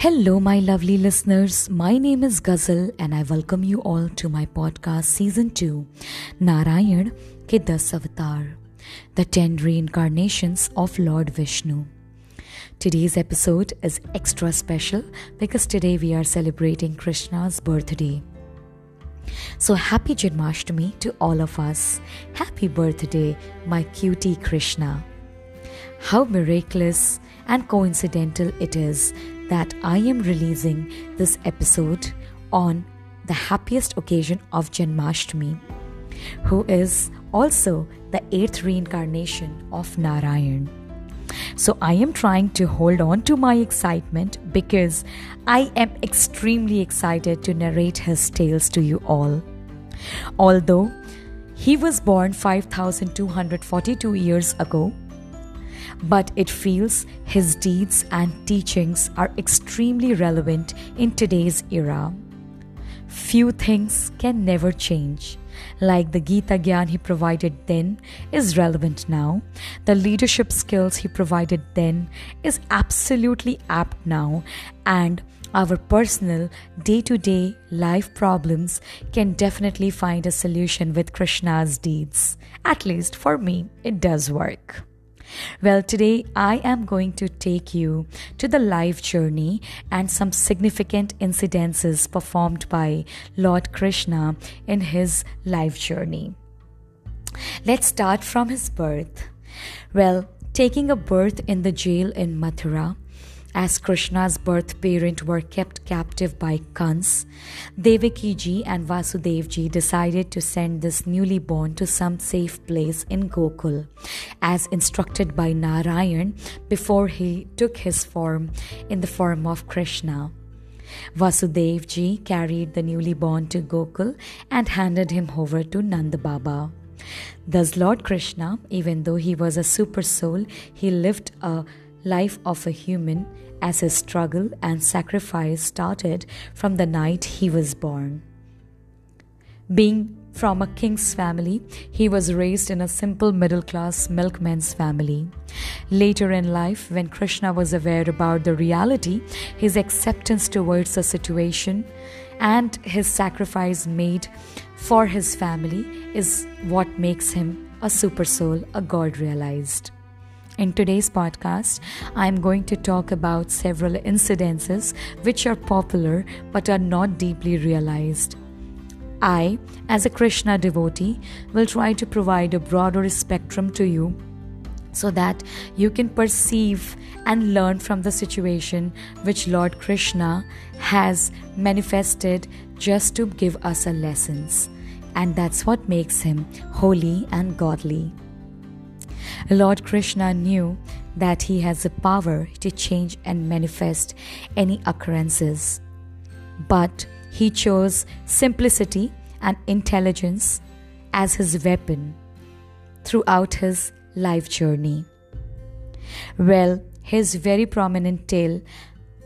Hello, my lovely listeners. My name is Ghazal, and I welcome you all to my podcast season 2 Narayan Ke Das Avatar, the 10 reincarnations of Lord Vishnu. Today's episode is extra special because today we are celebrating Krishna's birthday. So happy Janmashtami to all of us. Happy birthday, my cutie Krishna. How miraculous and coincidental it is that I am releasing this episode on the happiest occasion of Janmashtami, who is also the eighth reincarnation of Narayan. So I am trying to hold on to my excitement because I am extremely excited to narrate his tales to you all. Although he was born 5242 years ago, but it feels his deeds and teachings are extremely relevant in today's era. Few things can never change. Like the Gita Gyan he provided then is relevant now. The leadership skills he provided then is absolutely apt now. And our personal day to day life problems can definitely find a solution with Krishna's deeds. At least for me, it does work. Well, today I am going to take you to the life journey and some significant incidences performed by Lord Krishna in his life journey. Let's start from his birth. Well, taking a birth in the jail in Mathura, as Krishna's birth parent were kept captive by Kans, Devaki ji and Vasudev ji decided to send this newly born to some safe place in Gokul, as instructed by Narayan before he took his form in the form of Krishna. Vasudev ji carried the newly born to Gokul and handed him over to Nanda Baba. Thus, Lord Krishna, even though he was a super soul, he lived a life of a human as his struggle and sacrifice started from the night he was born. Being from a king's family, he was raised in a simple middle class milkman's family. Later in life, when Krishna was aware about the reality, his acceptance towards the situation and his sacrifice made for his family is what makes him a super soul, a God realized. In today's podcast, I'm going to talk about several incidences which are popular but are not deeply realized. I, as a Krishna devotee, will try to provide a broader spectrum to you so that you can perceive and learn from the situation which Lord Krishna has manifested just to give us a lessons. And that's what makes him holy and godly. Lord Krishna knew that he has the power to change and manifest any occurrences. But he chose simplicity and intelligence as his weapon throughout his life journey. Well, his very prominent tale,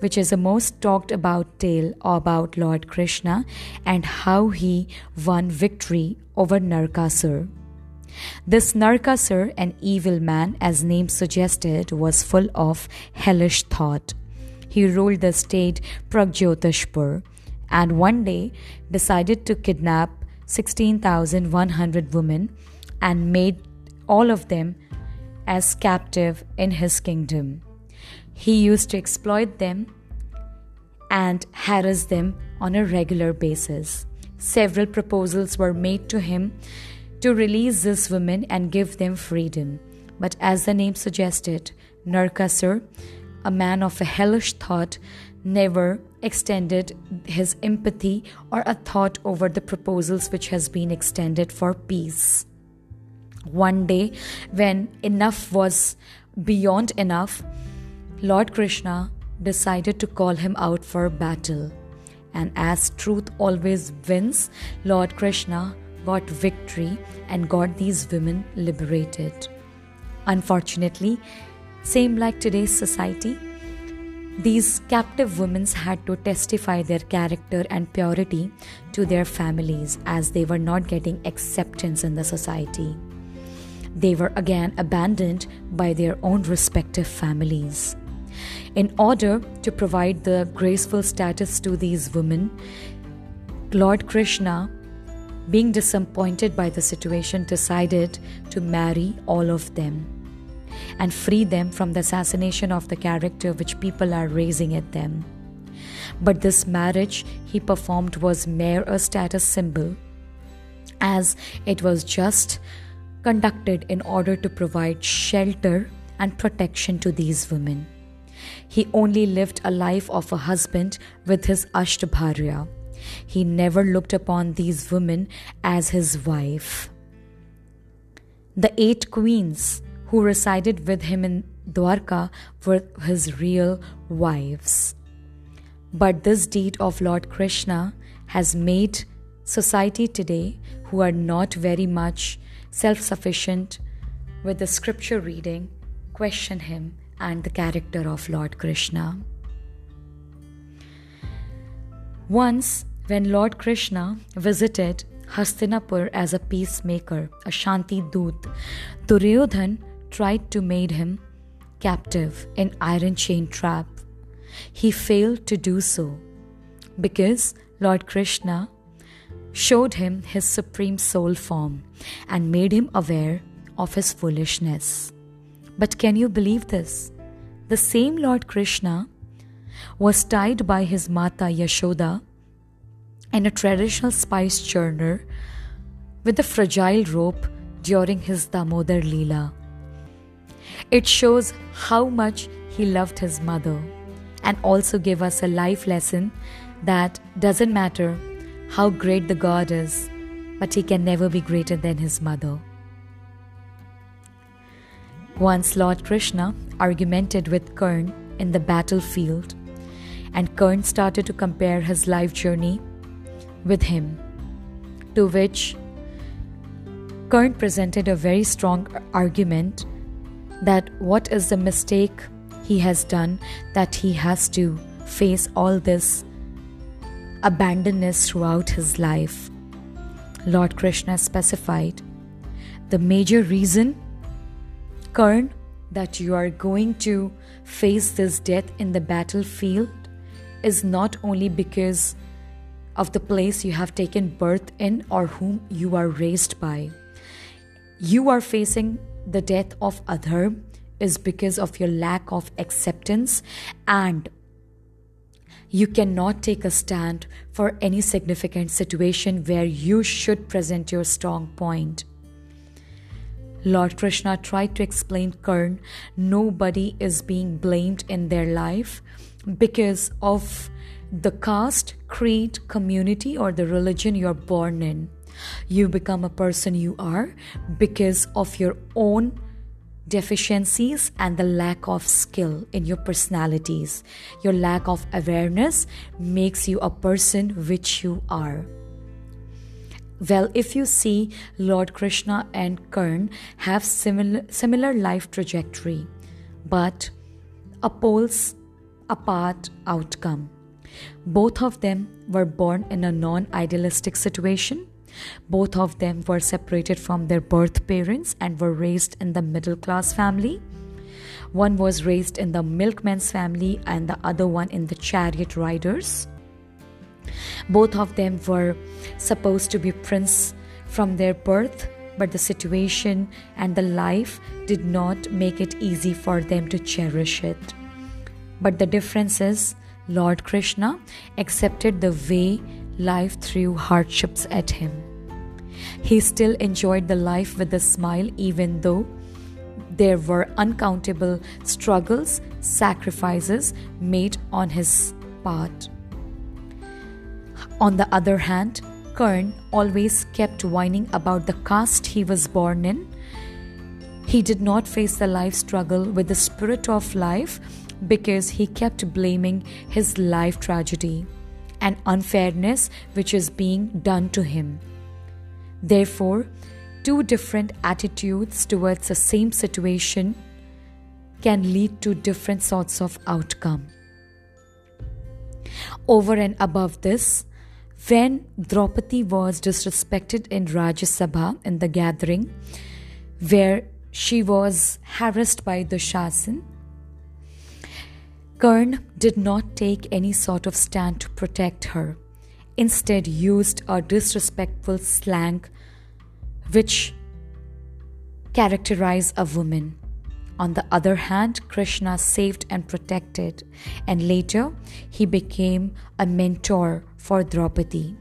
which is the most talked about tale about Lord Krishna and how he won victory over Narkasur. This Narkasur, an evil man, as name suggested, was full of hellish thought. He ruled the state Pragjotishpur and one day decided to kidnap 16,100 women and made all of them as captive in his kingdom. He used to exploit them and harass them on a regular basis. Several proposals were made to him to release these women and give them freedom. But as the name suggested, Narkasur, a man of a hellish thought, never extended his empathy or a thought over the proposals which has been extended for peace. One day, when enough was beyond enough, Lord Krishna decided to call him out for battle. And as truth always wins, Lord Krishna got victory and got these women liberated. Unfortunately, same like today's society, these captive women had to testify their character and purity to their families as they were not getting acceptance in the society. They were again abandoned by their own respective families. In order to provide the graceful status to these women, Lord Krishna, being disappointed by the situation, decided to marry all of them and free them from the assassination of the character which people are raising at them. But this marriage he performed was mere a status symbol, as it was just conducted in order to provide shelter and protection to these women. He only lived a life of a husband with his Ashtabharya. He never looked upon these women as his wife. The eight queens who resided with him in Dwarka were his real wives. But this deed of Lord Krishna has made society today, who are not very much self sufficient with the scripture reading, question him and the character of Lord Krishna. Once, when Lord Krishna visited Hastinapur as a peacemaker, a Shanti Doot, Duryodhan tried to make him captive in iron chain trap. He failed to do so because Lord Krishna showed him his supreme soul form and made him aware of his foolishness. But can you believe this? The same Lord Krishna was tied by his Mata Yashoda in a traditional spice churner with a fragile rope during his Damodar Leela. It shows how much he loved his mother and also gave us a life lesson that doesn't matter how great the God is, but he can never be greater than his mother. Once Lord Krishna argumented with Karn in the battlefield, and Karn started to compare his life journey with him, to which Karn presented a very strong argument that what is the mistake he has done that he has to face all this abandonness throughout his life. Lord Krishna specified the major reason Karn, that you are going to face this death in the battlefield is not only because of the place you have taken birth in or whom you are raised by. You are facing the death of other is because of your lack of acceptance and you cannot take a stand for any significant situation where you should present your strong point. Lord Krishna tried to explain Karn nobody is being blamed in their life because of the caste, creed, community, or the religion you're born in. You become a person you are because of your own deficiencies and the lack of skill in your personalities. Your lack of awareness makes you a person which you are. Well, if you see Lord Krishna and Karn have similar, similar life trajectory, but a poles apart outcome. Both of them were born in a non idealistic situation. Both of them were separated from their birth parents and were raised in the middle class family. One was raised in the milkman's family and the other one in the chariot riders. Both of them were supposed to be prince from their birth, but the situation and the life did not make it easy for them to cherish it. But the difference is Lord Krishna accepted the way life threw hardships at him. He still enjoyed the life with a smile, even though there were uncountable struggles, sacrifices made on his part. On the other hand, Karn always kept whining about the caste he was born in. He did not face the life struggle with the spirit of life because he kept blaming his life tragedy and unfairness which is being done to him. Therefore, two different attitudes towards the same situation can lead to different sorts of outcome. Over and above this, when Draupadi was disrespected in Rajya Sabha in the gathering, where she was harassed by Dushashan, Karn did not take any sort of stand to protect her, instead, used a disrespectful slang which characterized a woman. On the other hand, Krishna saved and protected, and later he became a mentor for Draupadi.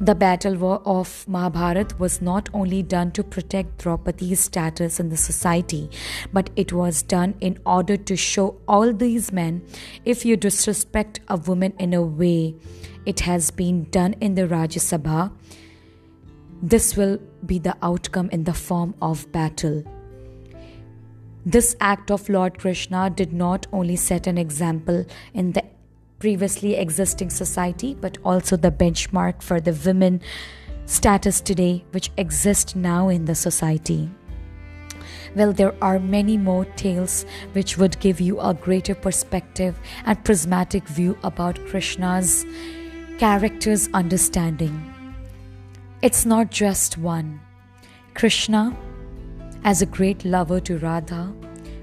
The battle of Mahabharat was not only done to protect Draupadi's status in the society, but it was done in order to show all these men if you disrespect a woman in a way it has been done in the Rajya Sabha, this will be the outcome in the form of battle. This act of Lord Krishna did not only set an example in the previously existing society, but also the benchmark for the women status today, which exist now in the society. Well, there are many more tales which would give you a greater perspective and prismatic view about Krishna's character's understanding. It's not just one. Krishna, as a great lover to Radha,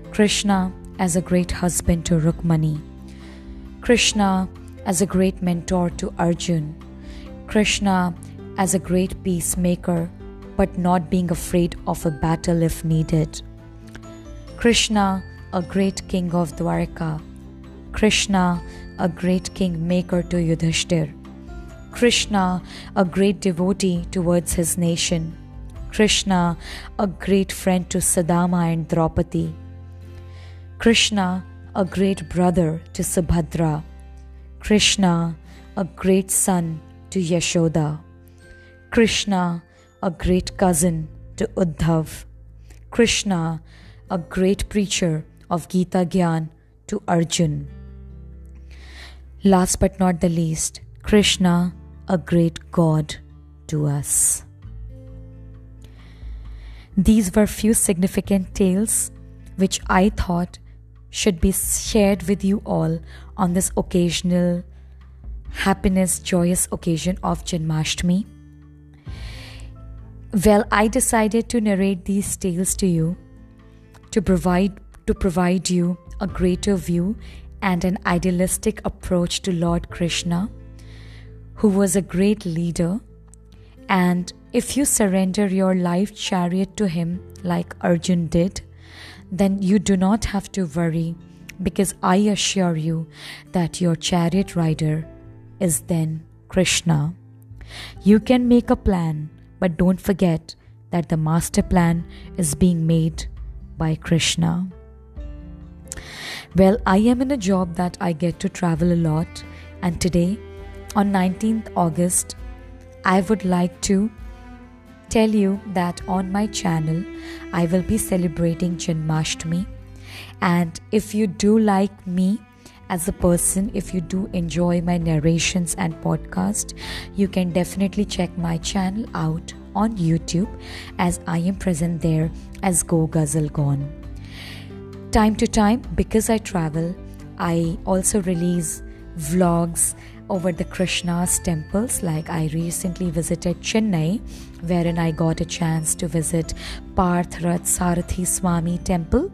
Krishna, as a great husband to Rukmani, Krishna as a great mentor to Arjun, Krishna as a great peacemaker but not being afraid of a battle if needed, Krishna a great king of Dwarka, Krishna a great king maker to Yudhishthir, Krishna a great devotee towards his nation, Krishna a great friend to Sudama and Draupadi, Krishna a great brother to Subhadra, Krishna, a great son to Yashoda, Krishna, a great cousin to Uddhav, Krishna, a great preacher of Gita Gyan to Arjun. Last but not the least, Krishna, a great God to us. These were few significant tales which I thought should be shared with you all on this occasional happiness, joyous occasion of Janmashtami. Well, I decided to narrate these tales to you to provide to provide you a greater view and an idealistic approach to Lord Krishna, who was a great leader. And if you surrender your life chariot to him like Arjun did, then you do not have to worry because I assure you that your chariot rider is then Krishna. You can make a plan, but don't forget that the master plan is being made by Krishna. Well, I am in a job that I get to travel a lot, and today, on 19th August, I would like to tell you that on my channel I will be celebrating Janmashtami. And if you do like me as a person, if you do enjoy my narrations and podcast, you can definitely check my channel out on YouTube as I am present there as Go Ghazal Gone. Time to time, because I travel, I also release vlogs over the Krishna's temples. Like I recently visited Chennai, wherein I got a chance to visit Partha Sarathi Swami temple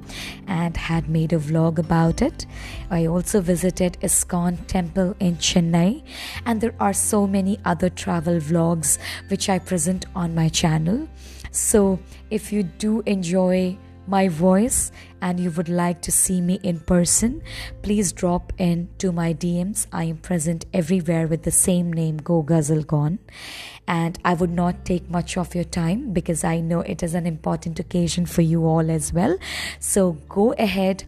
and had made a vlog about it. I also visited ISKCON temple in Chennai, and there are so many other travel vlogs which I present on my channel. So if you do enjoy my voice and you would like to see me in person, please drop in to my DMs. I am present everywhere with the same name, Go Ghazal Gone. And I would not take much of your time because I know it is an important occasion for you all as well. So go ahead,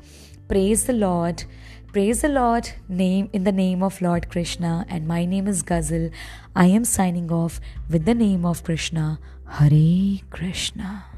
praise the Lord. Praise the Lord, name in the name of Lord Krishna, and my name is Ghazal. I am signing off with the name of Krishna. Hare Krishna.